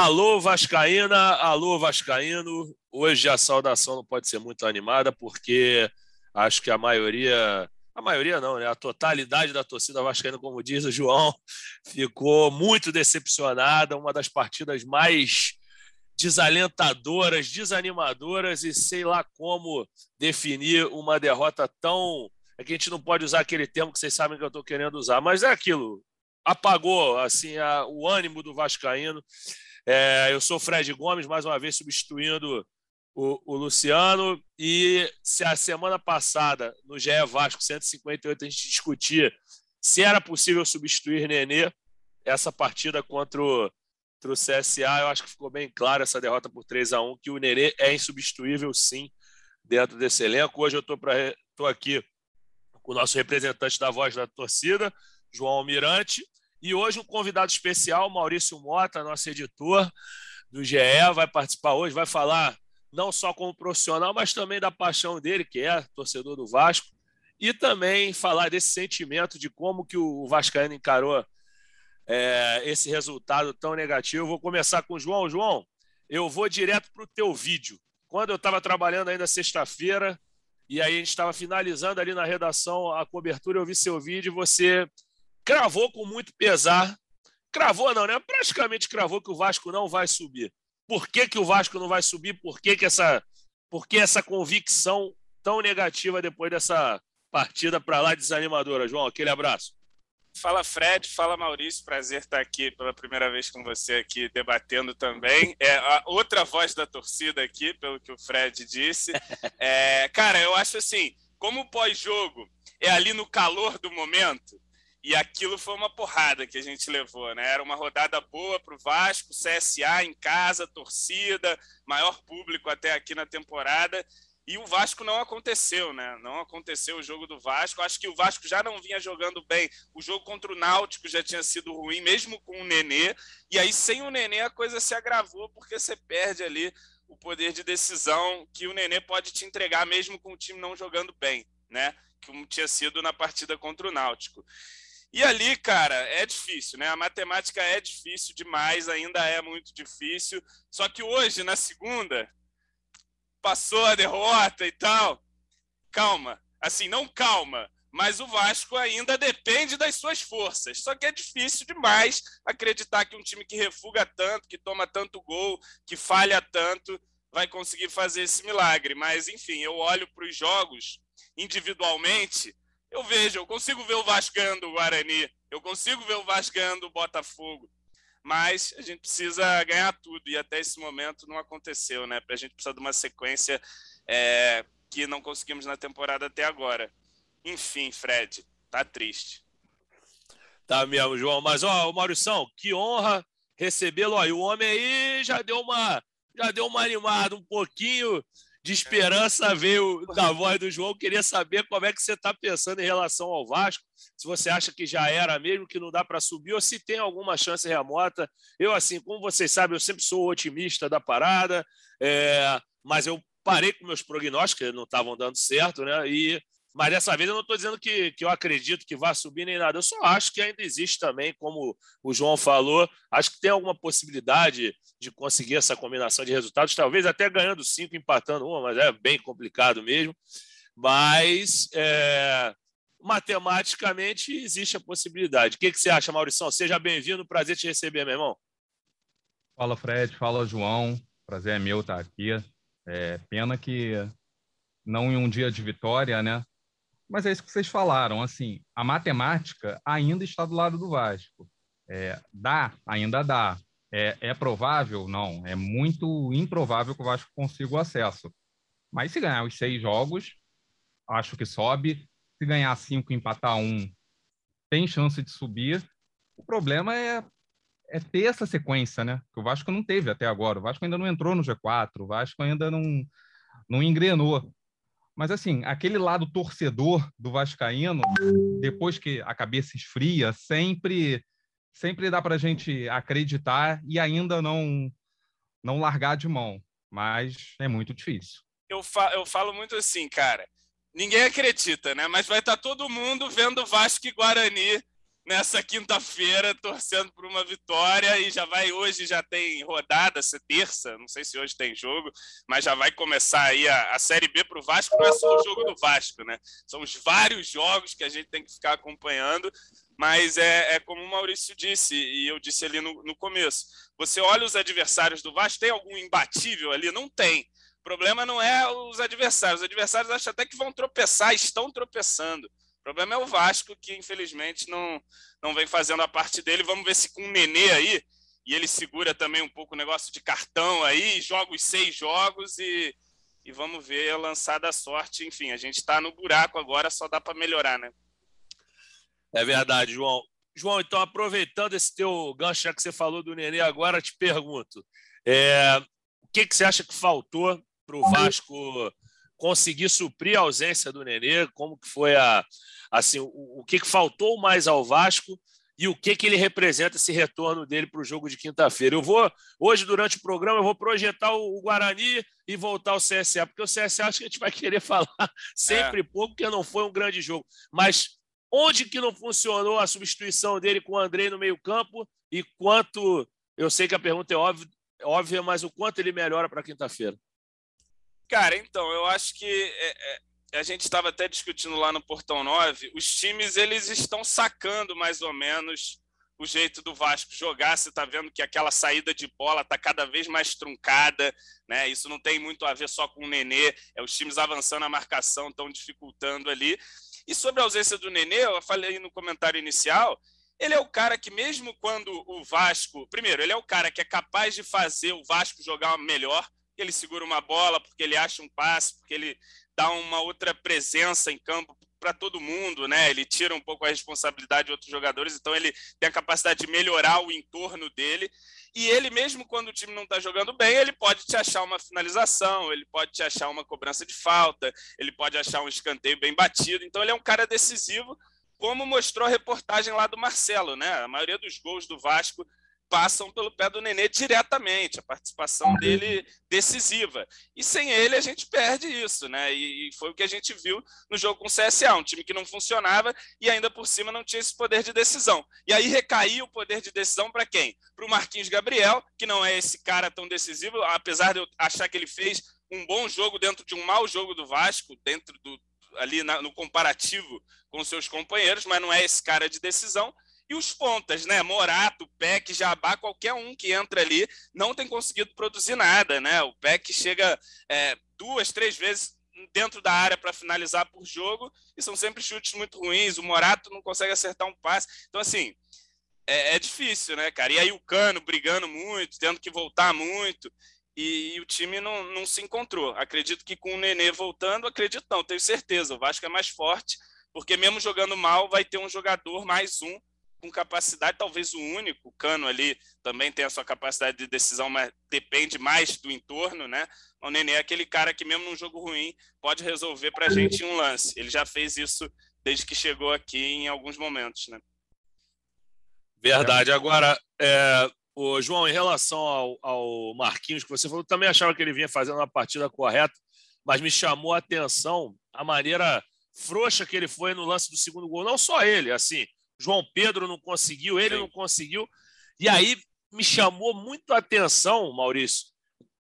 Alô, Vascaína, alô, Vascaíno. Hoje a saudação não pode ser muito animada, porque acho que a maioria, a maioria não, né? A totalidade da torcida vascaína, como diz o João, ficou muito decepcionada. Uma das partidas mais desalentadoras, desanimadoras e sei lá como definir uma derrota tão. É que a gente não pode usar aquele termo que vocês sabem que eu estou querendo usar, mas é aquilo. Apagou assim a, o ânimo do Vascaíno. É, eu sou Fred Gomes, mais uma vez substituindo o, o, Luciano. E se a semana passada, no GE Vasco 158, a gente discutia se era possível substituir Nenê, essa partida contra o, contra o CSA, eu acho que ficou bem claro essa derrota por 3 a 1 que o Nenê é insubstituível, sim, dentro desse elenco. Hoje eu estou aqui com o nosso representante da voz da torcida, João Almirante. E hoje um convidado especial, Maurício Mota, nosso editor do GE, vai participar hoje, vai falar não só como profissional, mas também da paixão dele, que é torcedor do Vasco, e também falar desse sentimento de como que o Vascaíno encarou é, esse resultado tão negativo. Vou começar com o João. João, eu vou direto para o teu vídeo. Quando eu estava trabalhando ainda sexta-feira, e aí a gente estava finalizando ali na redação a cobertura, eu vi seu vídeo e você cravou com muito pesar. Cravou não, né? Praticamente cravou que o Vasco não vai subir. Por que, que o Vasco não vai subir? Por que, que essa, por que essa convicção tão negativa depois dessa partida para lá desanimadora? João, aquele abraço. Fala Fred, fala Maurício, prazer estar aqui pela primeira vez com você aqui debatendo também. É a outra voz da torcida aqui, pelo que o Fred disse. É, cara, eu acho assim, como pós-jogo é ali no calor do momento, e aquilo foi uma porrada que a gente levou, né? Era uma rodada boa para o Vasco, CSA em casa, torcida, maior público até aqui na temporada. E o Vasco não aconteceu, né? Não aconteceu o jogo do Vasco. Acho que o Vasco já não vinha jogando bem. O jogo contra o Náutico já tinha sido ruim, mesmo com o Nenê. E aí, sem o Nenê, a coisa se agravou, porque você perde ali o poder de decisão que o Nenê pode te entregar, mesmo com o time não jogando bem, né? Como tinha sido na partida contra o Náutico. E ali, cara, é difícil, né? A matemática é difícil demais, ainda é muito difícil. Só que hoje, na segunda, passou a derrota e tal. Calma. Assim, não calma, mas o Vasco ainda depende das suas forças. Só que é difícil demais acreditar que um time que refuga tanto, que toma tanto gol, que falha tanto, vai conseguir fazer esse milagre. Mas, enfim, eu olho para os jogos individualmente eu vejo, eu consigo ver o Vasco o Guarani, eu consigo ver o Vasco o Botafogo, mas a gente precisa ganhar tudo e até esse momento não aconteceu, né? A gente precisa de uma sequência é, que não conseguimos na temporada até agora. Enfim, Fred, tá triste. Tá mesmo, João. Mas, ó, Maurição, que honra recebê-lo. O homem aí já deu uma, já deu uma animada um pouquinho de esperança veio da voz do João. Queria saber como é que você está pensando em relação ao Vasco. Se você acha que já era mesmo, que não dá para subir, ou se tem alguma chance remota. Eu, assim, como vocês sabem, eu sempre sou otimista da parada, é, mas eu parei com meus prognósticos, que não estavam dando certo, né? E mas dessa vez eu não estou dizendo que, que eu acredito que vá subir nem nada. Eu só acho que ainda existe também, como o João falou, acho que tem alguma possibilidade de conseguir essa combinação de resultados, talvez até ganhando cinco, empatando uma, mas é bem complicado mesmo. Mas é, matematicamente existe a possibilidade. O que, que você acha, Maurição? Seja bem-vindo, prazer te receber, meu irmão. Fala, Fred. Fala, João. Prazer é meu estar aqui. É, pena que não em um dia de vitória, né? Mas é isso que vocês falaram, assim, a matemática ainda está do lado do Vasco. É, dá, ainda dá. É, é, provável? Não. É muito improvável que o Vasco consiga o acesso. Mas se ganhar os seis jogos, acho que sobe. Se ganhar cinco, empatar um, tem chance de subir. O problema é, é ter essa sequência, né? Que o Vasco não teve até agora. O Vasco ainda não entrou no G4, o Vasco ainda não, não engrenou. Mas, assim, aquele lado torcedor do Vascaíno, depois que a cabeça esfria, sempre, sempre dá para a gente acreditar e ainda não, não largar de mão. Mas é muito difícil. Eu, fa eu falo muito assim, cara. Ninguém acredita, né? Mas vai estar tá todo mundo vendo Vasco e Guarani nessa quinta-feira torcendo por uma vitória e já vai hoje já tem rodada, se terça, não sei se hoje tem jogo, mas já vai começar aí a, a Série B para o Vasco, não é só o jogo do Vasco, né? São os vários jogos que a gente tem que ficar acompanhando, mas é, é como o Maurício disse e eu disse ali no, no começo, você olha os adversários do Vasco, tem algum imbatível ali? Não tem. O problema não é os adversários, os adversários acham até que vão tropeçar, estão tropeçando problema é o Vasco, que infelizmente não, não vem fazendo a parte dele. Vamos ver se com o Nenê aí, e ele segura também um pouco o negócio de cartão aí, joga os seis jogos e, e vamos ver a lançada sorte. Enfim, a gente está no buraco agora, só dá para melhorar, né? É verdade, João. João, então, aproveitando esse teu gancho, já que você falou do Nenê, agora te pergunto: é, o que, que você acha que faltou para o Vasco conseguir suprir a ausência do Nenê? Como que foi a assim o, o que, que faltou mais ao Vasco e o que, que ele representa esse retorno dele para o jogo de quinta-feira. Eu vou hoje durante o programa eu vou projetar o, Guarani e voltar ao CSA, porque o CSA acho que a gente vai querer falar sempre é. pouco, porque não foi um grande jogo. Mas onde que não funcionou a substituição dele com o Andrei no meio-campo e quanto eu sei que a pergunta é óbvia, óbvia mas o quanto ele melhora para quinta-feira? Cara, então, eu acho que é, é, a gente estava até discutindo lá no Portão 9, os times eles estão sacando mais ou menos o jeito do Vasco jogar. Você está vendo que aquela saída de bola está cada vez mais truncada, né? Isso não tem muito a ver só com o Nenê, é os times avançando a marcação, estão dificultando ali. E sobre a ausência do Nenê, eu falei no comentário inicial, ele é o cara que, mesmo quando o Vasco. Primeiro, ele é o cara que é capaz de fazer o Vasco jogar melhor ele segura uma bola, porque ele acha um passe, porque ele dá uma outra presença em campo para todo mundo, né? Ele tira um pouco a responsabilidade de outros jogadores, então ele tem a capacidade de melhorar o entorno dele. E ele mesmo quando o time não está jogando bem, ele pode te achar uma finalização, ele pode te achar uma cobrança de falta, ele pode achar um escanteio bem batido. Então ele é um cara decisivo, como mostrou a reportagem lá do Marcelo, né? A maioria dos gols do Vasco passam pelo pé do Nenê diretamente, a participação dele decisiva. E sem ele a gente perde isso, né? E, foi o que a gente viu no jogo com o CSA, um time que não funcionava e ainda por cima não tinha esse poder de decisão. E aí recaiu o poder de decisão para quem? Para o Marquinhos Gabriel, que não é esse cara tão decisivo, apesar de eu achar que ele fez um bom jogo dentro de um mau jogo do Vasco, dentro do ali na, no comparativo com seus companheiros, mas não é esse cara de decisão. E os pontas, né? Morato, Peck, Jabá, qualquer um que entra ali não tem conseguido produzir nada, né? O Peck chega é, duas, três vezes dentro da área para finalizar por jogo e são sempre chutes muito ruins. O Morato não consegue acertar um passe. Então, assim, é, é difícil, né, cara? E aí o Cano brigando muito, tendo que voltar muito. E, e, o time não, não se encontrou. Acredito que com o Nenê voltando, acredito não, tenho certeza. O Vasco é mais forte, porque mesmo jogando mal, vai ter um jogador mais um com capacidade, talvez o único, o Cano ali também tem a sua capacidade de decisão, mas depende mais do entorno, né? O Nenê é aquele cara que, mesmo num jogo ruim, pode resolver para a gente um lance. Ele já fez isso desde que chegou aqui em alguns momentos, né? Verdade. Agora, é, o João, em relação ao, ao Marquinhos, que você falou, também achava que ele vinha fazendo uma partida correta, mas me chamou a atenção a maneira frouxa que ele foi no lance do segundo gol. Não só ele, assim, João Pedro não conseguiu, ele Sim. não conseguiu. E aí me chamou muito a atenção, Maurício,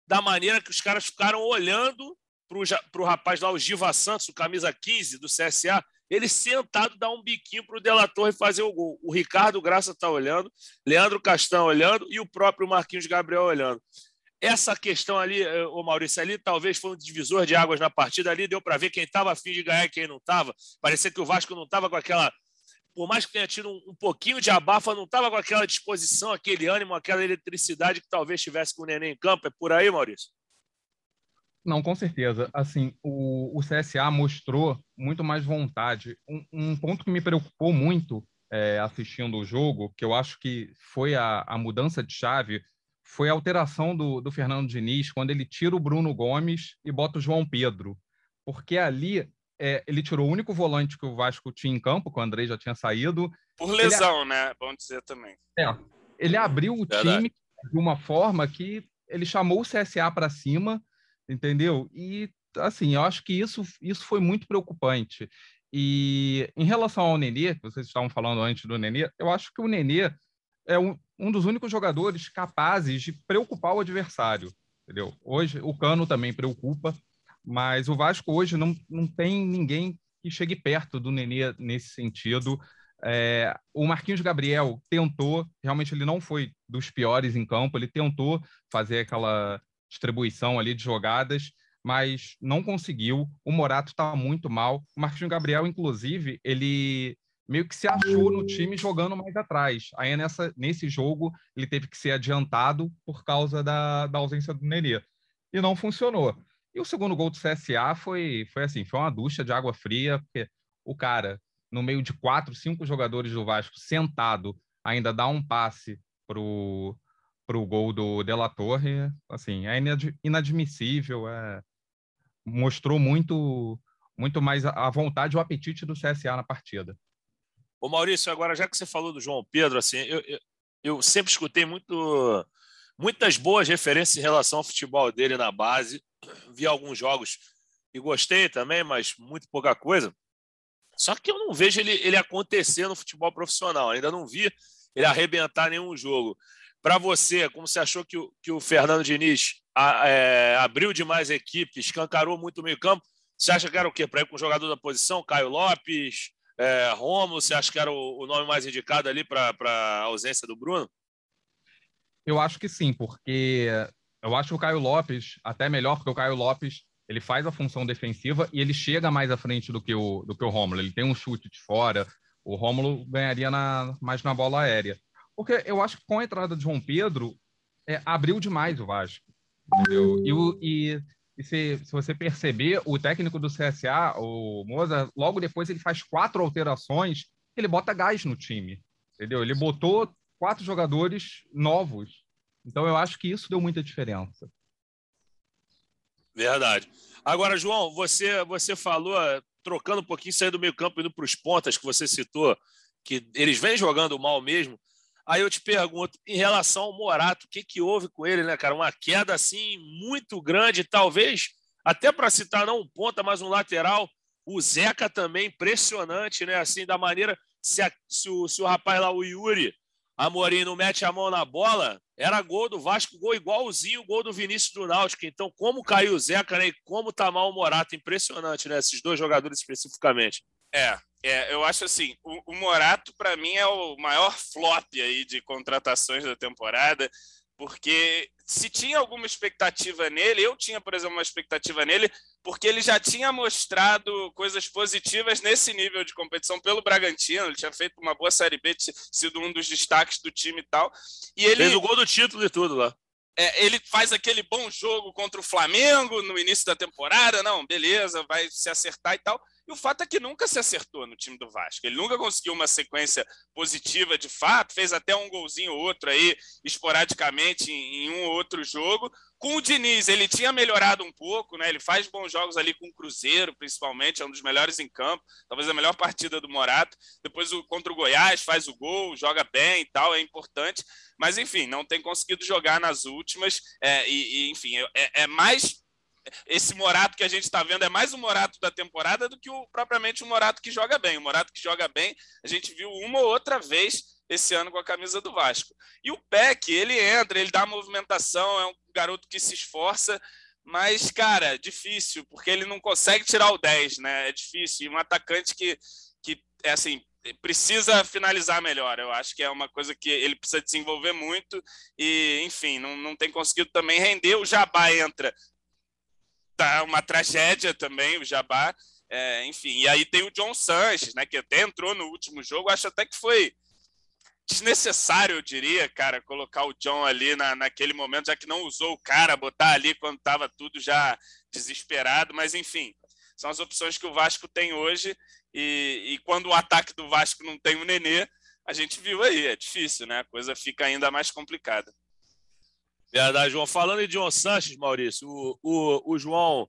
da maneira que os caras ficaram olhando para o rapaz lá, o Giva Santos, o camisa 15 do CSA, ele sentado dar um biquinho para o Delator e fazer o gol. O Ricardo Graça está olhando, Leandro Castão olhando e o próprio Marquinhos Gabriel olhando. Essa questão ali, eh, o Maurício, ali talvez foi um divisor de águas na partida. Ali deu para ver quem estava afim de ganhar e quem não estava. Parecia que o Vasco não estava com aquela por mais que tenha tido um, um pouquinho de abafa, não estava com aquela disposição, aquele ânimo, aquela eletricidade que talvez tivesse com o Neném em campo. É por aí, Maurício? Não, com certeza. Assim, o, o CSA mostrou muito mais vontade. Um, um ponto que me preocupou muito é, assistindo o jogo, que eu acho que foi a, a mudança de chave, foi a alteração do, do Fernando Diniz quando ele tira o Bruno Gomes e bota o João Pedro. Porque ali é, ele tirou o único volante que o Vasco tinha em campo, que o André já tinha saído. Por lesão, ele... né? Bom dizer também. É, ele abriu o Verdade. time de uma forma que ele chamou o CSA para cima, entendeu? E, assim, eu acho que isso, isso foi muito preocupante. E em relação ao Nenê, que vocês estavam falando antes do Nenê, eu acho que o Nenê é um, um dos únicos jogadores capazes de preocupar o adversário. Entendeu? Hoje, o Cano também preocupa, mas o Vasco hoje não, não tem ninguém que chegue perto do Nenê nesse sentido. É, o Marquinhos Gabriel tentou, realmente ele não foi dos piores em campo, ele tentou fazer aquela distribuição ali de jogadas, mas não conseguiu. O Morato está muito mal. O Marquinhos Gabriel, inclusive, ele meio que se achou no time jogando mais atrás. Aí nessa, nesse jogo ele teve que ser adiantado por causa da, da ausência do Nenê. E não funcionou. E o segundo gol do CSA foi, foi assim, foi uma ducha de água fria, porque o cara, no meio de quatro, cinco jogadores do Vasco, sentado, ainda dá um passe pro, pro gol do De La Torre, assim, é inadmissível, é, mostrou muito muito mais a vontade e o apetite do CSA na partida. Ô Maurício, agora já que você falou do João Pedro, assim, eu, eu, eu sempre escutei muito, muitas boas referências em relação ao futebol dele na base. Vi alguns jogos e gostei também, mas muito pouca coisa. Só que eu não vejo ele, ele acontecer no futebol profissional. Ainda não vi ele arrebentar nenhum jogo. Para você, como você achou que o, que o Fernando Diniz a, é, abriu demais a equipe, escancarou muito o meio-campo? Você acha que era o quê? Para ir com o jogador da posição, Caio Lopes, é, você acha que era o, o nome mais indicado ali para a ausência do Bruno? Eu acho que sim, porque eu acho o Caio Lopes até melhor, porque o Caio Lopes ele faz a função defensiva e ele chega mais à frente do que o, do que o Romulo. Ele tem um chute de fora, o Romulo ganharia na, mais na bola aérea. Porque eu acho que com a entrada de João Pedro, é, abriu demais o Vasco. Entendeu? E, e e se, se você perceber, o técnico do CSA, o Moza, logo depois ele faz quatro alterações, ele bota gás no time. Entendeu? Ele botou quatro jogadores novos. Então eu acho que isso deu muita diferença. Verdade. Agora, João, você, você falou, trocando um pouquinho, saindo do meio campo, indo para os pontas que você citou, que eles vêm jogando mal mesmo. Aí eu te pergunto, em relação ao Morato, o que, que houve com ele, né, cara? Uma queda assim muito grande, talvez, até para citar não um ponta, mas um lateral. O Zeca também, impressionante, né? Assim, da maneira. Se, a, se, o, se o rapaz lá, o Yuri Amorim, não mete a mão na bola, era gol do Vasco, gol igualzinho o gol do Vinícius do Náutico. Então, como caiu o Zeca, né? E como tá mal o Morato, impressionante, né? Esses dois jogadores especificamente. É, é, eu acho assim, o, o Morato para mim é o maior flop aí de contratações da temporada, porque se tinha alguma expectativa nele, eu tinha, por exemplo, uma expectativa nele, porque ele já tinha mostrado coisas positivas nesse nível de competição pelo Bragantino, ele tinha feito uma boa Série B, sido um dos destaques do time e tal. E ele fez o gol do título e tudo lá. É, ele faz aquele bom jogo contra o Flamengo no início da temporada, não, beleza, vai se acertar e tal. E o fato é que nunca se acertou no time do Vasco. Ele nunca conseguiu uma sequência positiva de fato, fez até um golzinho ou outro aí, esporadicamente, em, um ou outro jogo. Com o Diniz, ele tinha melhorado um pouco, né? Ele faz bons jogos ali com o Cruzeiro, principalmente, é um dos melhores em campo, talvez a melhor partida do Morato. Depois, o, contra o Goiás, faz o gol, joga bem e tal, é importante. Mas, enfim, não tem conseguido jogar nas últimas. É, e, e, enfim, é, é mais esse Morato que a gente está vendo é mais o Morato da temporada do que o, propriamente o Morato que joga bem. O Morato que joga bem, a gente viu uma ou outra vez esse ano com a camisa do Vasco. E o Peck, ele entra, ele dá movimentação, é um garoto que se esforça, mas, cara, difícil, porque ele não consegue tirar o 10, né? É difícil. E um atacante que, que é assim, precisa finalizar melhor. Eu acho que é uma coisa que ele precisa desenvolver muito e, enfim, não, não tem conseguido também render. O Jabá entra tá uma tragédia também, o Jabá. É, enfim, e aí tem o John Sanches, né, que até entrou no último jogo, acho até que foi desnecessário, eu diria, cara, colocar o John ali na, naquele momento, já que não usou o cara, botar ali quando estava tudo já desesperado, mas enfim, são as opções que o Vasco tem hoje, e, e quando o ataque do Vasco não tem o Nenê, a gente viu aí, é difícil, né? A coisa fica ainda mais complicada. Verdade, João. Falando em John Sanches, Maurício, o, o, o João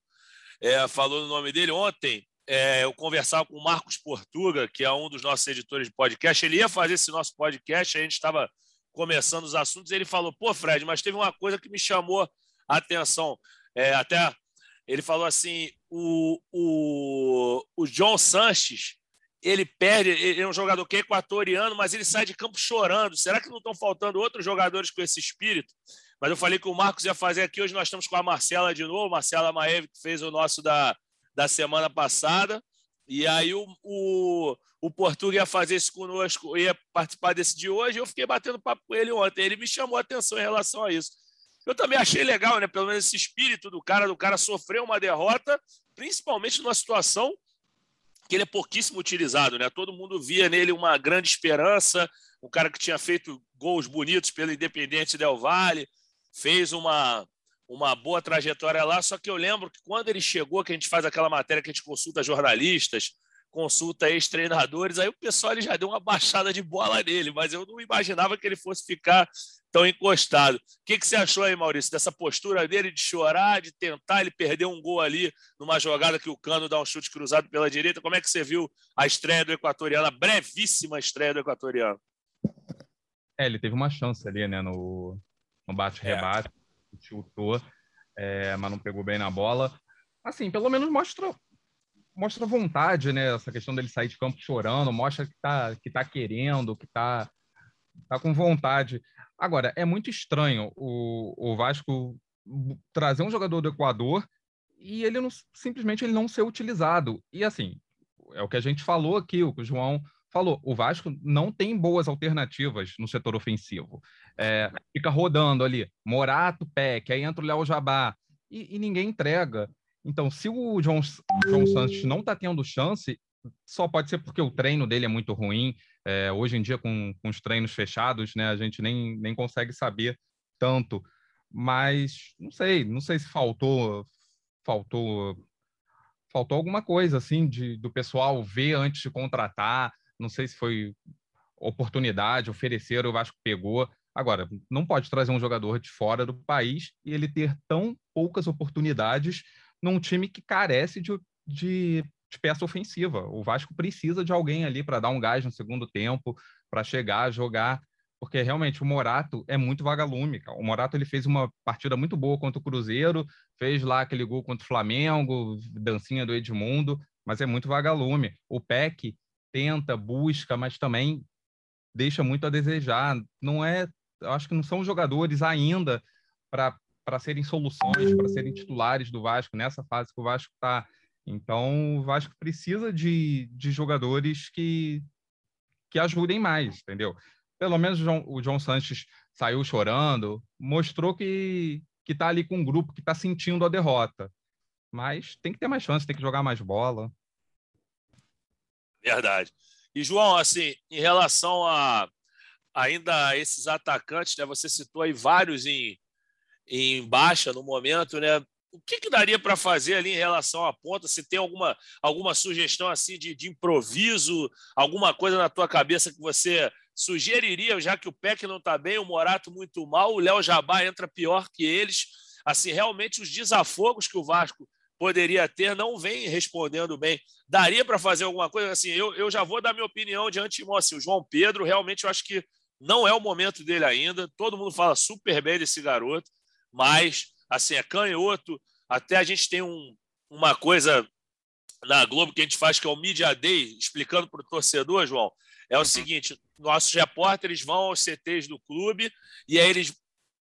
é, falou no nome dele ontem. É, eu conversava com o Marcos Portuga, que é um dos nossos editores de podcast. Ele ia fazer esse nosso podcast, a gente estava começando os assuntos. Ele falou: pô, Fred, mas teve uma coisa que me chamou a atenção. É, até Ele falou assim: o, o, o John Sanches ele perde, ele é um jogador que é equatoriano, mas ele sai de campo chorando. Será que não estão faltando outros jogadores com esse espírito? Mas eu falei que o Marcos ia fazer aqui. Hoje nós estamos com a Marcela de novo, Marcela Maeve, que fez o nosso da, da semana passada. E aí o, o, o ia fazer isso conosco, ia participar desse de hoje. Eu fiquei batendo papo com ele ontem. Ele me chamou a atenção em relação a isso. Eu também achei legal, né? Pelo menos esse espírito do cara, do cara sofrer uma derrota, principalmente numa situação que ele é pouquíssimo utilizado, né? Todo mundo via nele uma grande esperança, um cara que tinha feito gols bonitos pelo Independente Del Valle, fez uma uma boa trajetória lá, só que eu lembro que quando ele chegou, que a gente faz aquela matéria que a gente consulta jornalistas, consulta ex-treinadores, aí o pessoal ele já deu uma baixada de bola nele, mas eu não imaginava que ele fosse ficar tão encostado. O que, que você achou aí, Maurício, dessa postura dele de chorar, de tentar? Ele perdeu um gol ali numa jogada que o Cano dá um chute cruzado pela direita. Como é que você viu a estreia do equatoriano, a brevíssima estreia do equatoriano? É, ele teve uma chance ali, né, no, no bate-rebate, é. chutou, é, mas não pegou bem na bola. Assim, pelo menos mostra mostra vontade, né? Essa questão dele sair de campo chorando, mostra que tá, que tá querendo, que tá, tá com vontade. Agora, é muito estranho o, o Vasco trazer um jogador do Equador e ele não, simplesmente ele não ser utilizado. E assim, é o que a gente falou aqui, o que o João falou, o Vasco não tem boas alternativas no setor ofensivo. É, fica rodando ali, Morato, Peck, aí entra o Léo Jabá, e, e, ninguém entrega. Então, se o João, João Santos não está tendo chance, só pode ser porque o treino dele é muito ruim, é, hoje em dia, com, com os treinos fechados, né, a gente nem, nem consegue saber tanto. Mas não sei, não sei se faltou faltou faltou alguma coisa assim de, do pessoal ver antes de contratar. Não sei se foi oportunidade, oferecer, o Vasco pegou. Agora, não pode trazer um jogador de fora do país e ele ter tão poucas oportunidades num time que carece de, de de peça ofensiva. O Vasco precisa de alguém ali para dar um gás no segundo tempo, para chegar, jogar, porque realmente o Morato é muito vagalume. O Morato ele fez uma partida muito boa contra o Cruzeiro, fez lá aquele gol contra o Flamengo, dancinha do Edmundo, mas é muito vagalume. O Peck tenta, busca, mas também deixa muito a desejar. Não é, acho que não são jogadores ainda para serem soluções, para serem titulares do Vasco nessa fase que o Vasco está então, o Vasco precisa de, de jogadores que, que ajudem mais, entendeu? Pelo menos o João, o Sanches saiu chorando, mostrou que que está ali com um grupo que está sentindo a derrota. Mas tem que ter mais chance, tem que jogar mais bola. Verdade. E, João, assim, em relação a ainda esses atacantes, né? Você citou aí vários em, em baixa no momento, né? o que, que daria para fazer ali em relação à ponta? Se tem alguma, alguma sugestão assim de, de improviso, alguma coisa na tua cabeça que você sugeriria, já que o Peck não está bem, o Morato muito mal, o Léo Jabá entra pior que eles. Assim, realmente os desafogos que o Vasco poderia ter não vem respondendo bem. Daria para fazer alguma coisa? Assim, eu, eu já vou dar minha opinião de antemão. Assim, o João Pedro, realmente, eu acho que não é o momento dele ainda. Todo mundo fala super bem desse garoto, mas assim, é canhoto. Até a gente tem um, uma coisa na Globo que a gente faz que é o Media Day, explicando para o torcedor, João. É o uhum. seguinte: nossos repórteres vão aos CTs do clube e aí eles,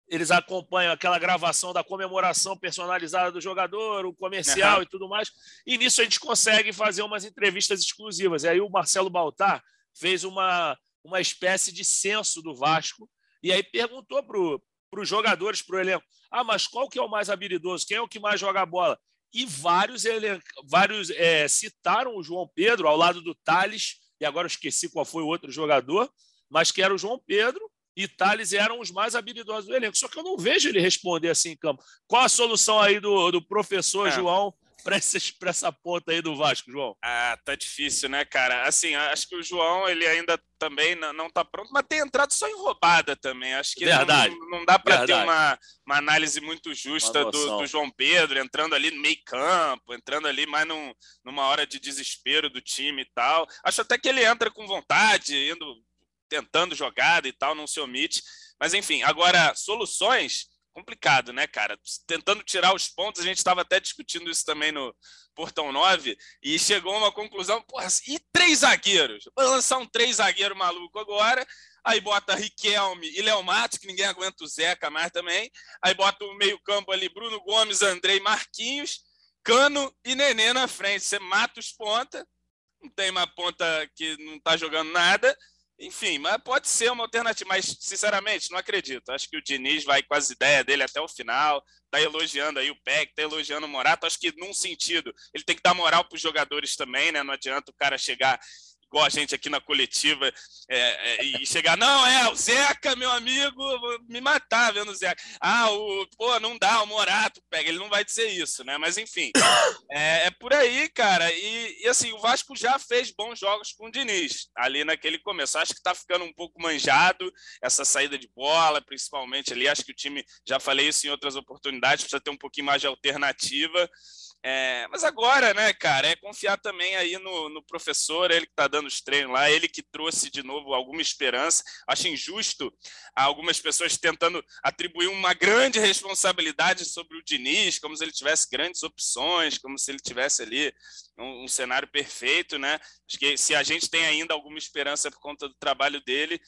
eles acompanham aquela gravação da comemoração personalizada do jogador, o comercial uhum. e tudo mais. E nisso a gente consegue fazer umas entrevistas exclusivas. E aí o Marcelo Baltar fez uma, uma espécie de censo do Vasco e aí perguntou para os jogadores, para o elenco: ah, mas qual que é o mais habilidoso? Quem é o que mais joga a bola? E vários, ele, vários é, citaram o João Pedro ao lado do Thales, e agora eu esqueci qual foi o outro jogador, mas que era o João Pedro e Thales eram os mais habilidosos do elenco. Só que eu não vejo ele responder assim em campo. Qual a solução aí do, do professor é. João para essa ponta aí do Vasco, João? Ah, tá difícil, né, cara? Assim, acho que o João, ele ainda também não tá pronto, mas tem entrado só em roubada também. Acho que Verdade. Não, não dá para ter uma, uma análise muito justa do, do, João Pedro, entrando ali no meio campo, entrando ali mais num, numa hora de desespero do time e tal. Acho até que ele entra com vontade, indo tentando jogada e tal, não se omite. Mas enfim, agora, soluções complicado, né, cara? Tentando tirar os pontos, a gente estava até discutindo isso também no Portão 9 e chegou a uma conclusão, porra, e três zagueiros? Vou lançar um três zagueiro maluco agora, aí bota Riquelme e Léo Matos, que ninguém aguenta o Zeca mais também, aí bota o meio campo ali, Bruno Gomes, Andrei Marquinhos, Cano e Nenê na frente. Você mata os ponta, não tem uma ponta que não está jogando nada, enfim, mas pode ser uma alternativa, mas sinceramente não acredito. Acho que o Diniz vai com as ideias dele até o final, tá elogiando aí o Peck, tá elogiando o Morato. Acho que num sentido ele tem que dar moral para os jogadores também, né? Não adianta o cara chegar igual a gente aqui na coletiva, é, é, e chegar, não, é, o Zeca, meu amigo, me matar vendo o Zeca. Ah, o, pô, não dá, o Morato pega, ele não vai dizer isso, né? Mas enfim, é, é por aí, cara. E, e, assim, o Vasco já fez bons jogos com o Diniz, ali naquele começo. Acho que tá ficando um pouco manjado essa saída de bola, principalmente ali. Acho que o time, já falei isso em outras oportunidades, precisa ter um pouquinho mais de alternativa. É, mas agora, né, cara, é confiar também aí no, no professor, ele que está dando os treinos lá, ele que trouxe de novo alguma esperança. Acho injusto algumas pessoas tentando atribuir uma grande responsabilidade sobre o Diniz, como se ele tivesse grandes opções, como se ele tivesse ali um, um cenário perfeito, né? Acho que se a gente tem ainda alguma esperança por conta do trabalho dele,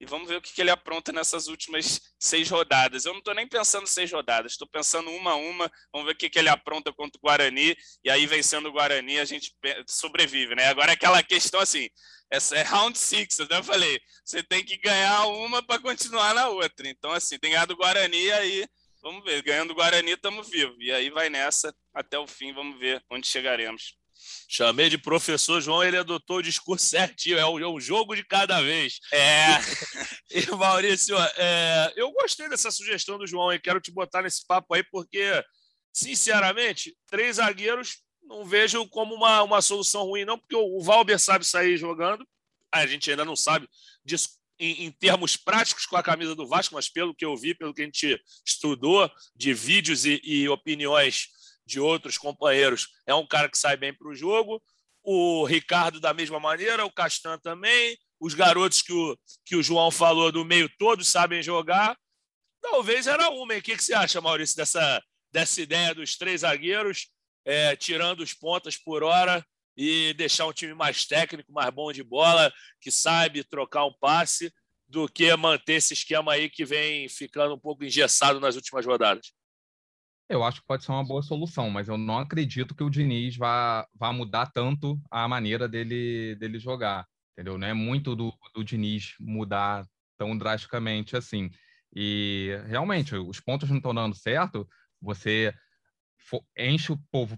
e vamos ver o que, que ele apronta nessas últimas seis rodadas. Eu não estou nem pensando seis rodadas, estou pensando uma a uma. Vamos ver o que, que ele apronta contra o Guarani. E aí, vencendo o Guarani, a gente sobrevive, né? Agora, aquela questão assim: essa é round six, eu falei, você tem que ganhar uma para continuar na outra. Então, assim, tem ganhado o Guarani aí. Vamos ver, ganhando o Guarani, estamos vivos. E aí vai nessa até o fim, vamos ver onde chegaremos. Chamei de professor João, ele adotou o discurso certinho, é um, é jogo de cada vez. É. E, Maurício, é, eu gostei dessa sugestão do João e quero te botar nesse papo aí, porque, sinceramente, três zagueiros não vejo como uma, uma solução ruim, não, porque o, o Valber sabe sair jogando, a gente ainda não sabe disso em, em, termos práticos com a camisa do Vasco, mas pelo que eu vi, pelo que a gente estudou de vídeos e, e opiniões de outros companheiros. É um cara que sai bem para o jogo. O Ricardo, da mesma maneira, o Castan também. Os garotos que o, que o João falou do meio, todos sabem jogar. Talvez era uma. O que, que você acha, Maurício, dessa, dessa ideia dos três zagueiros, é, tirando os pontas por hora e deixar um time mais técnico, mais bom de bola, que sabe trocar um passe, do que manter esse esquema aí que vem ficando um pouco engessado nas últimas rodadas? Eu acho que pode ser uma boa solução, mas eu não acredito que o Diniz vá, vá mudar tanto a maneira dele, dele jogar, entendeu? Não é muito do, do Diniz mudar tão drasticamente assim. E realmente, os pontos não estão dando certo, você enche o povo,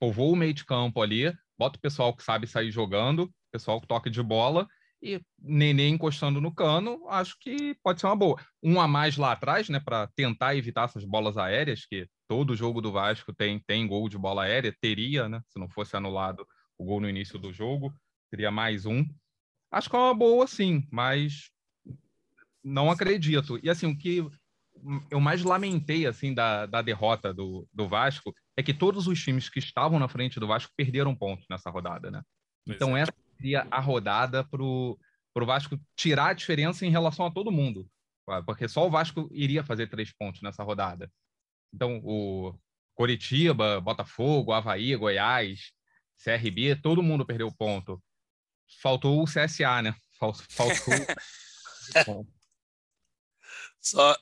povoa o meio de campo ali, bota o pessoal que sabe sair jogando, pessoal que toca de bola, e Nenê encostando no cano, acho que pode ser uma boa. Um a mais lá atrás, né, para tentar evitar essas bolas aéreas, que todo jogo do Vasco tem, tem gol de bola aérea, teria, né, se não fosse anulado o gol no início do jogo, teria mais um. Acho que é uma boa, sim, mas não acredito. E assim, o que eu mais lamentei assim da, da derrota do, do Vasco é que todos os times que estavam na frente do Vasco perderam pontos nessa rodada, né? então, essa seria a rodada para o Vasco tirar a diferença em relação a todo mundo. Porque só o Vasco iria fazer três pontos nessa rodada. Então, o Coritiba, Botafogo, Havaí, Goiás, CRB, todo mundo perdeu ponto. Faltou o CSA, né? Faltou. só,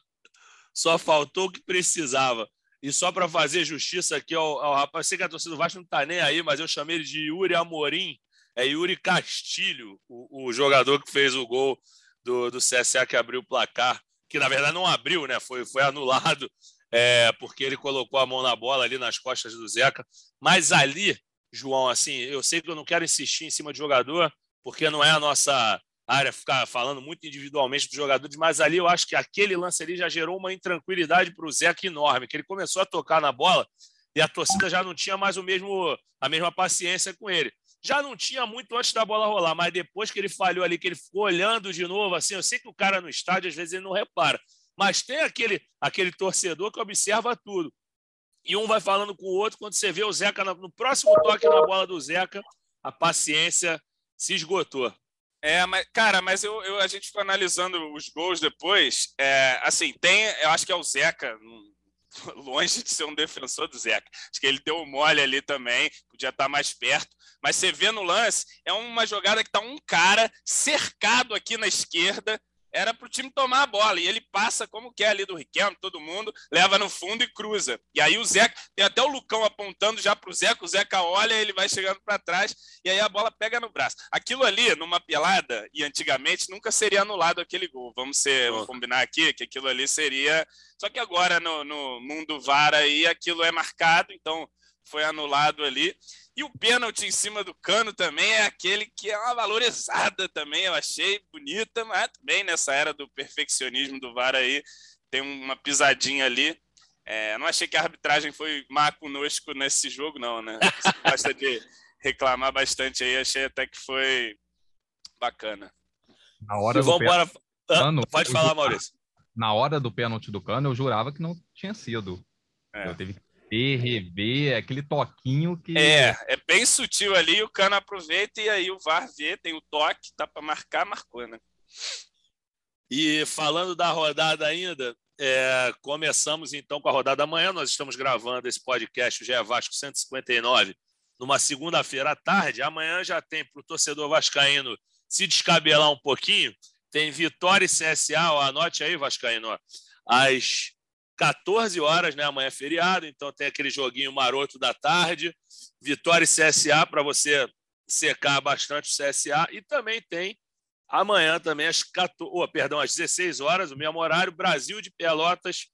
só faltou o que precisava. E só para fazer justiça aqui ao, ao rapaz, sei que a torcida do Vasco não está nem aí, mas eu chamei ele de Yuri Amorim, é Yuri Castilho, o, o jogador que fez o gol do, do CSA que abriu o placar, que na verdade não abriu, né? Foi, foi anulado é, porque ele colocou a mão na bola ali nas costas do Zeca. Mas ali, João, assim, eu sei que eu não quero insistir em cima de jogador, porque não é a nossa área ficar falando muito individualmente dos jogadores, mas ali eu acho que aquele lance ali já gerou uma intranquilidade para o Zeca enorme, que ele começou a tocar na bola e a torcida já não tinha mais o mesmo a mesma paciência com ele já não tinha muito antes da bola rolar, mas depois que ele falhou ali, que ele ficou olhando de novo, assim, eu sei que o cara no estádio às vezes ele não repara, mas tem aquele, aquele torcedor que observa tudo. E um vai falando com o outro, quando você vê o Zeca no próximo toque na bola do Zeca, a paciência se esgotou. É, mas, cara, mas eu, eu, a gente ficou analisando os gols depois. É, assim, tem, eu acho que é o Zeca, longe de ser um defensor do Zeca. Acho que ele deu o mole ali também, podia estar mais perto. Mas você vê no lance, é uma jogada que está um cara cercado aqui na esquerda, era para o time tomar a bola. E ele passa como quer ali do Riquelme, todo mundo, leva no fundo e cruza. E aí o Zeca, tem até o Lucão apontando já para o Zeca, o Zeca olha, ele vai chegando para trás, e aí a bola pega no braço. Aquilo ali, numa pelada, e antigamente, nunca seria anulado aquele gol. Vamos, ser, vamos combinar aqui que aquilo ali seria. Só que agora, no, no mundo VAR aí, aquilo é marcado, então foi anulado ali. E o pênalti em cima do cano também é aquele que é uma valorizada também, eu achei bonita, mas também nessa era do perfeccionismo do VAR aí, tem uma pisadinha ali. É, não achei que a arbitragem foi má conosco nesse jogo, não, né? Você gosta de reclamar bastante aí, achei até que foi bacana. Na hora do pênalti, cano, Pode falar, Maurício. Na hora do pênalti do cano, eu jurava que não tinha sido. É. Eu teve que rever, rever, aquele toquinho que. É, é bem sutil ali, o cano aproveita e aí o VAR vê, tem o toque, dá para marcar, marcou, né? E falando da rodada ainda, é, começamos então com a rodada amanhã. Nós estamos gravando esse podcast, o GE Vasco 159, numa segunda-feira à tarde. Amanhã já tem para o torcedor vascaíno se descabelar um pouquinho. Tem Vitória e CSA, ó, anote aí, Vascaíno, ó, às 14 horas, né? Amanhã é feriado, então tem aquele joguinho maroto da tarde. Vitória e CSA para você secar bastante o CSA. E também tem amanhã também às 14, oh, perdão, às 16 horas, o mesmo horário, Brasil de Pelotas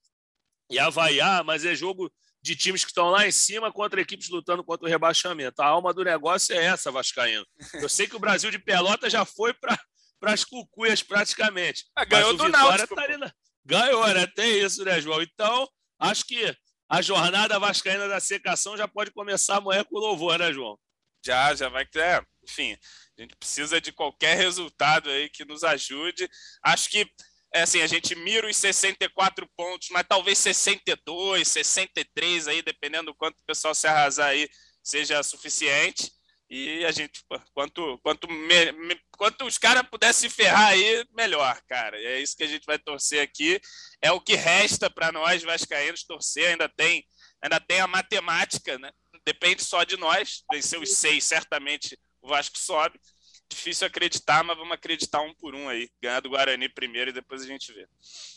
e Havaí, ah, mas é jogo de times que estão lá em cima contra equipes lutando contra o rebaixamento. A alma do negócio é essa, Vascaíno. Eu sei que o Brasil de Pelotas já foi para as cucuias praticamente. Ah, ganhou do Náutico. Tá na... Ganhou, né? Tem isso, né, João? Então, acho que a jornada vascaína da secação já pode começar amanhã com louvor, né, João? Já, já vai ter. É, enfim, a gente precisa de qualquer resultado aí que nos ajude. Acho que é assim, a gente mira os 64 pontos, mas talvez 62, 63 aí, dependendo do quanto o pessoal se arrasar aí, seja suficiente. E a gente, quanto, quanto, me, quanto os caras pudessem se ferrar aí, melhor, cara. É isso que a gente vai torcer aqui. É o que resta para nós, Vascaínos, torcer. Ainda tem, ainda tem a matemática, né? Depende só de nós. Vencer os seis, certamente o Vasco sobe. Difícil acreditar, mas vamos acreditar um por um aí. Ganhar do Guarani primeiro e depois a gente vê.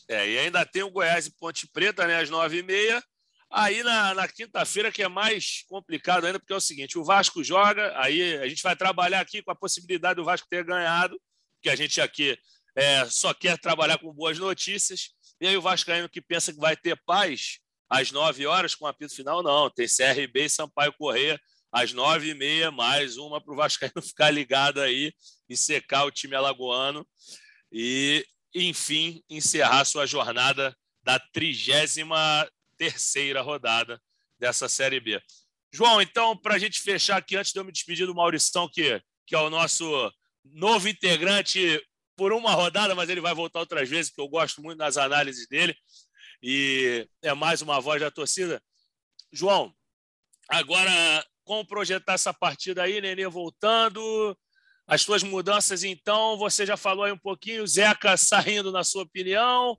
É, e ainda tem o Goiás e Ponte Preta, né? Às nove e meia. Aí na, na quinta-feira, que é mais complicado ainda, porque é o seguinte: o Vasco joga, aí a gente vai trabalhar aqui com a possibilidade do Vasco ter ganhado, que a gente aqui é, só quer trabalhar com boas notícias. E aí o Vascaíno que pensa que vai ter paz às nove horas com o apito final, não. Tem CRB e Sampaio Corrêa às nove e meia, mais uma para o Vascaíno ficar ligado aí e secar o time alagoano. E, enfim, encerrar sua jornada da trigésima terceira rodada dessa Série B. João, então, para a gente fechar aqui, antes de eu me despedir do Maurição, que, que é o nosso novo integrante por uma rodada, mas ele vai voltar outras vezes, porque eu gosto muito das análises dele, e é mais uma voz da torcida. João, agora, como projetar essa partida aí, Nenê voltando, as suas mudanças, então, você já falou aí um pouquinho, Zeca saindo, na sua opinião,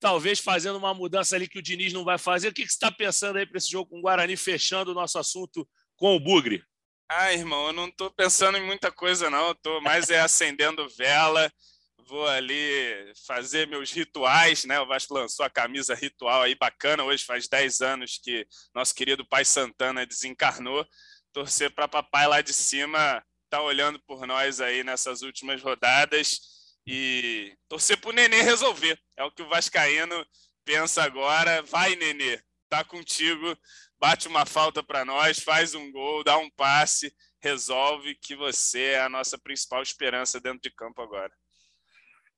talvez fazendo uma mudança ali que o Diniz não vai fazer. O que, que você está pensando aí para esse jogo com o Guarani, fechando o nosso assunto com o Bugre? Ah, irmão, eu não estou pensando em muita coisa, não. Estou mais é acendendo vela, vou ali fazer meus rituais, né? O Vasco lançou a camisa ritual aí bacana. Hoje faz 10 anos que nosso querido pai Santana desencarnou. Torcer para papai lá de cima tá olhando por nós aí nessas últimas rodadas e torcer para o Nenê resolver. É o que o Vascaíno pensa agora. Vai, Nenê, tá contigo. Bate uma falta para nós, faz um gol, dá um passe, resolve que você é a nossa principal esperança dentro de campo agora.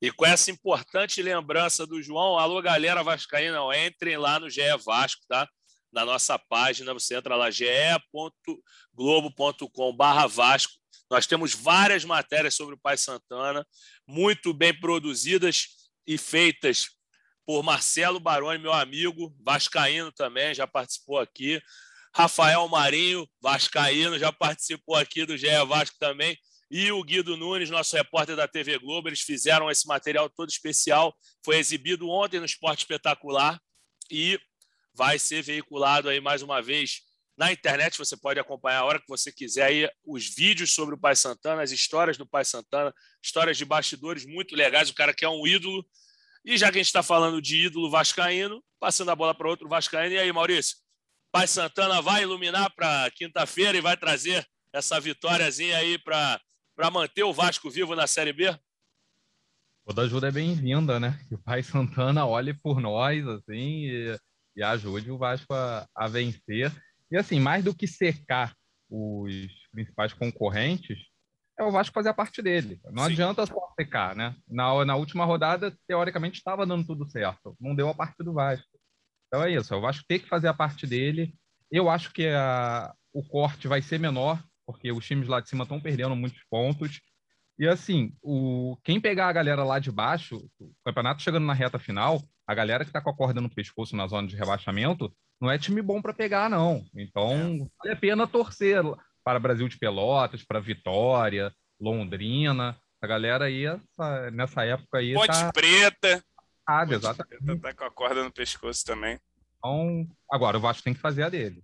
E com essa importante lembrança do João, alô galera vascaína, entrem lá no GE Vasco, tá? Na nossa página, você entra lá ge.globo.com/vasco nós temos várias matérias sobre o Pai Santana, muito bem produzidas e feitas por Marcelo Baroni, meu amigo, vascaíno também, já participou aqui. Rafael Marinho, vascaíno, já participou aqui do GE Vasco também. e o Guido Nunes, nosso repórter da TV Globo. Eles fizeram esse material todo especial. Foi exibido ontem no Esporte Espetacular e vai ser veiculado aí mais uma vez na internet. Você pode acompanhar a hora que você quiser aí os vídeos sobre o Pai Santana, as histórias do Pai Santana, histórias de bastidores muito legais. O cara que é um ídolo. E já que a gente está falando de ídolo vascaíno, passando a bola para outro vascaíno. E aí, Maurício? Pai Santana vai iluminar para quinta-feira e vai trazer essa vitóriazinha aí para manter o Vasco vivo na Série B? Toda ajuda é bem-vinda, né? Que o Pai Santana olhe por nós, assim, e, e ajude o Vasco a, a, vencer. E, assim, mais do que cercar os principais concorrentes, é o Vasco fazer a parte dele. Não Sim. adianta só secar, né? Na, na última rodada, teoricamente, estava dando tudo certo. Não deu a parte do Vasco. Então é isso, o Vasco tem que fazer a parte dele. Eu acho que a, o corte vai ser menor, porque os times lá de cima estão perdendo muitos pontos. E assim, o, quem pegar a galera lá de baixo, o campeonato chegando na reta final, a galera que está com a corda no pescoço na zona de rebaixamento, não é time bom para pegar, não. Então, é. vale a pena torcer para Brasil de Pelotas, para Vitória, Londrina. A galera aí, essa, nessa época aí. Ponte tá... Preta. Ah, exatamente. Preta tá com a corda no pescoço também. Então, agora o Vasco tem que fazer a dele.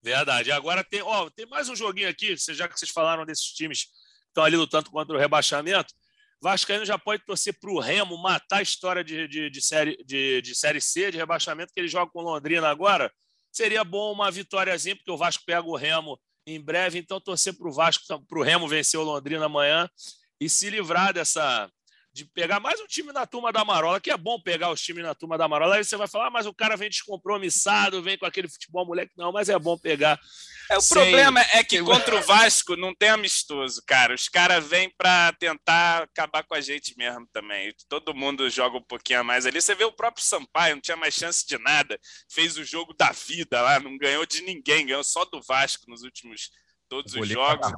Verdade. Agora tem, ó, tem mais um joguinho aqui, já que vocês falaram desses times que estão ali lutando contra o rebaixamento. Vascaíno já pode torcer para o Remo matar a história de, de, de, série, de, de Série C, de rebaixamento, que ele joga com Londrina agora. Seria bom uma vitóriazinha, porque o Vasco pega o Remo em breve. Então, torcer para o Vasco, para o Remo vencer o Londrina amanhã e se livrar dessa, de pegar mais um time na turma da Marola, que é bom pegar os times na turma da Marola. Aí você vai falar, ah, mas o cara vem descompromissado, vem com aquele futebol moleque. Não, mas é bom pegar. É, o sem... problema é que contra o Vasco não tem amistoso, cara. Os caras vêm para tentar acabar com a gente mesmo também. Todo mundo joga um pouquinho a mais ali. Você vê o próprio Sampaio, não tinha mais chance de nada. Fez o jogo da vida lá, não ganhou de ninguém, ganhou só do Vasco nos últimos todos os jogos.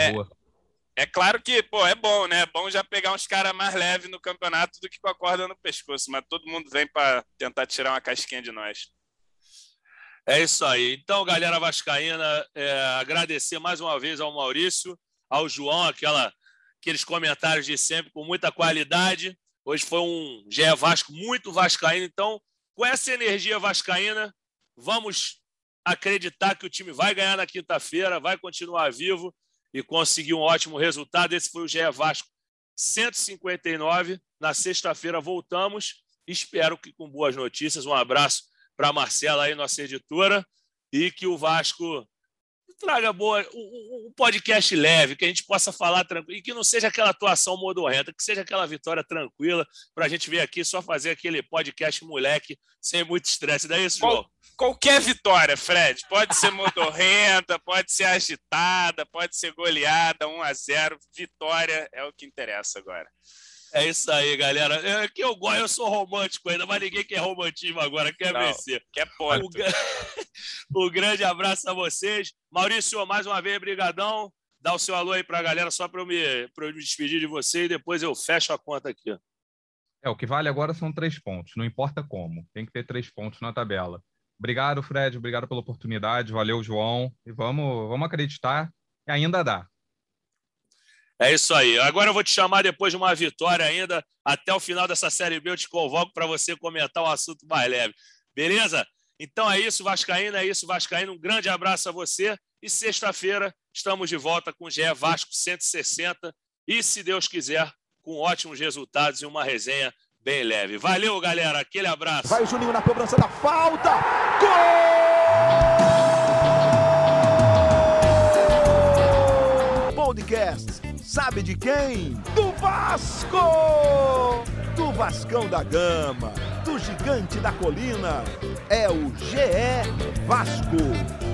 É, é claro que, pô, é bom, né? É bom já pegar uns caras mais leves no campeonato do que com a corda no pescoço, mas todo mundo vem para tentar tirar uma casquinha de nós. É isso aí. Então, galera vascaína, é, agradecer mais uma vez ao Maurício, ao João, aquela, aqueles comentários de sempre com muita qualidade. Hoje foi um GE Vasco muito vascaíno. Então, com essa energia vascaína, vamos acreditar que o time vai ganhar na quinta-feira, vai continuar vivo e conseguiu um ótimo resultado. Esse foi o GE Vasco 159. Na sexta-feira voltamos. Espero que com boas notícias. Um abraço para a Marcela aí, nossa editora, e que o Vasco traga boa, um, um, podcast leve, que a gente possa falar tranquilo, e que não seja aquela atuação modorrenta, que seja aquela vitória tranquila, para a gente vir aqui só fazer aquele podcast moleque, sem muito estresse. Daí isso, João? qualquer vitória, Fred. Pode ser modorrenta, pode ser agitada, pode ser goleada, 1 a 0 Vitória é o que interessa agora. É isso aí, galera. É que eu gosto, eu sou romântico ainda, mas ninguém quer romantismo agora, quer Não, vencer. Quer ponto. O, o, grande abraço a vocês. Maurício, mais uma vez, brigadão. Dá o seu alô aí para a galera, só para eu, me, eu me despedir de você e depois eu fecho a conta aqui. É, o que vale agora são três pontos, não importa como. Tem que ter três pontos na tabela. Obrigado, Fred. Obrigado pela oportunidade. Valeu, João. E vamos, vamos acreditar que ainda dá. É isso aí. Agora eu vou te chamar depois de uma vitória ainda. Até o final dessa Série B eu te convoco para você comentar um assunto mais leve. Beleza? Então é isso, Vascaíno. É isso, Vascaíno. Um grande abraço a você. E sexta-feira estamos de volta com o GE Vasco 160. E, se Deus quiser, com ótimos resultados e uma resenha bem leve. Valeu, galera. Aquele abraço. Vai o Juninho na cobrança da falta. Gol! Podcast. Sabe de quem? Do Vasco! Do Vascão da Gama, do Gigante da Colina. É o GE Vasco.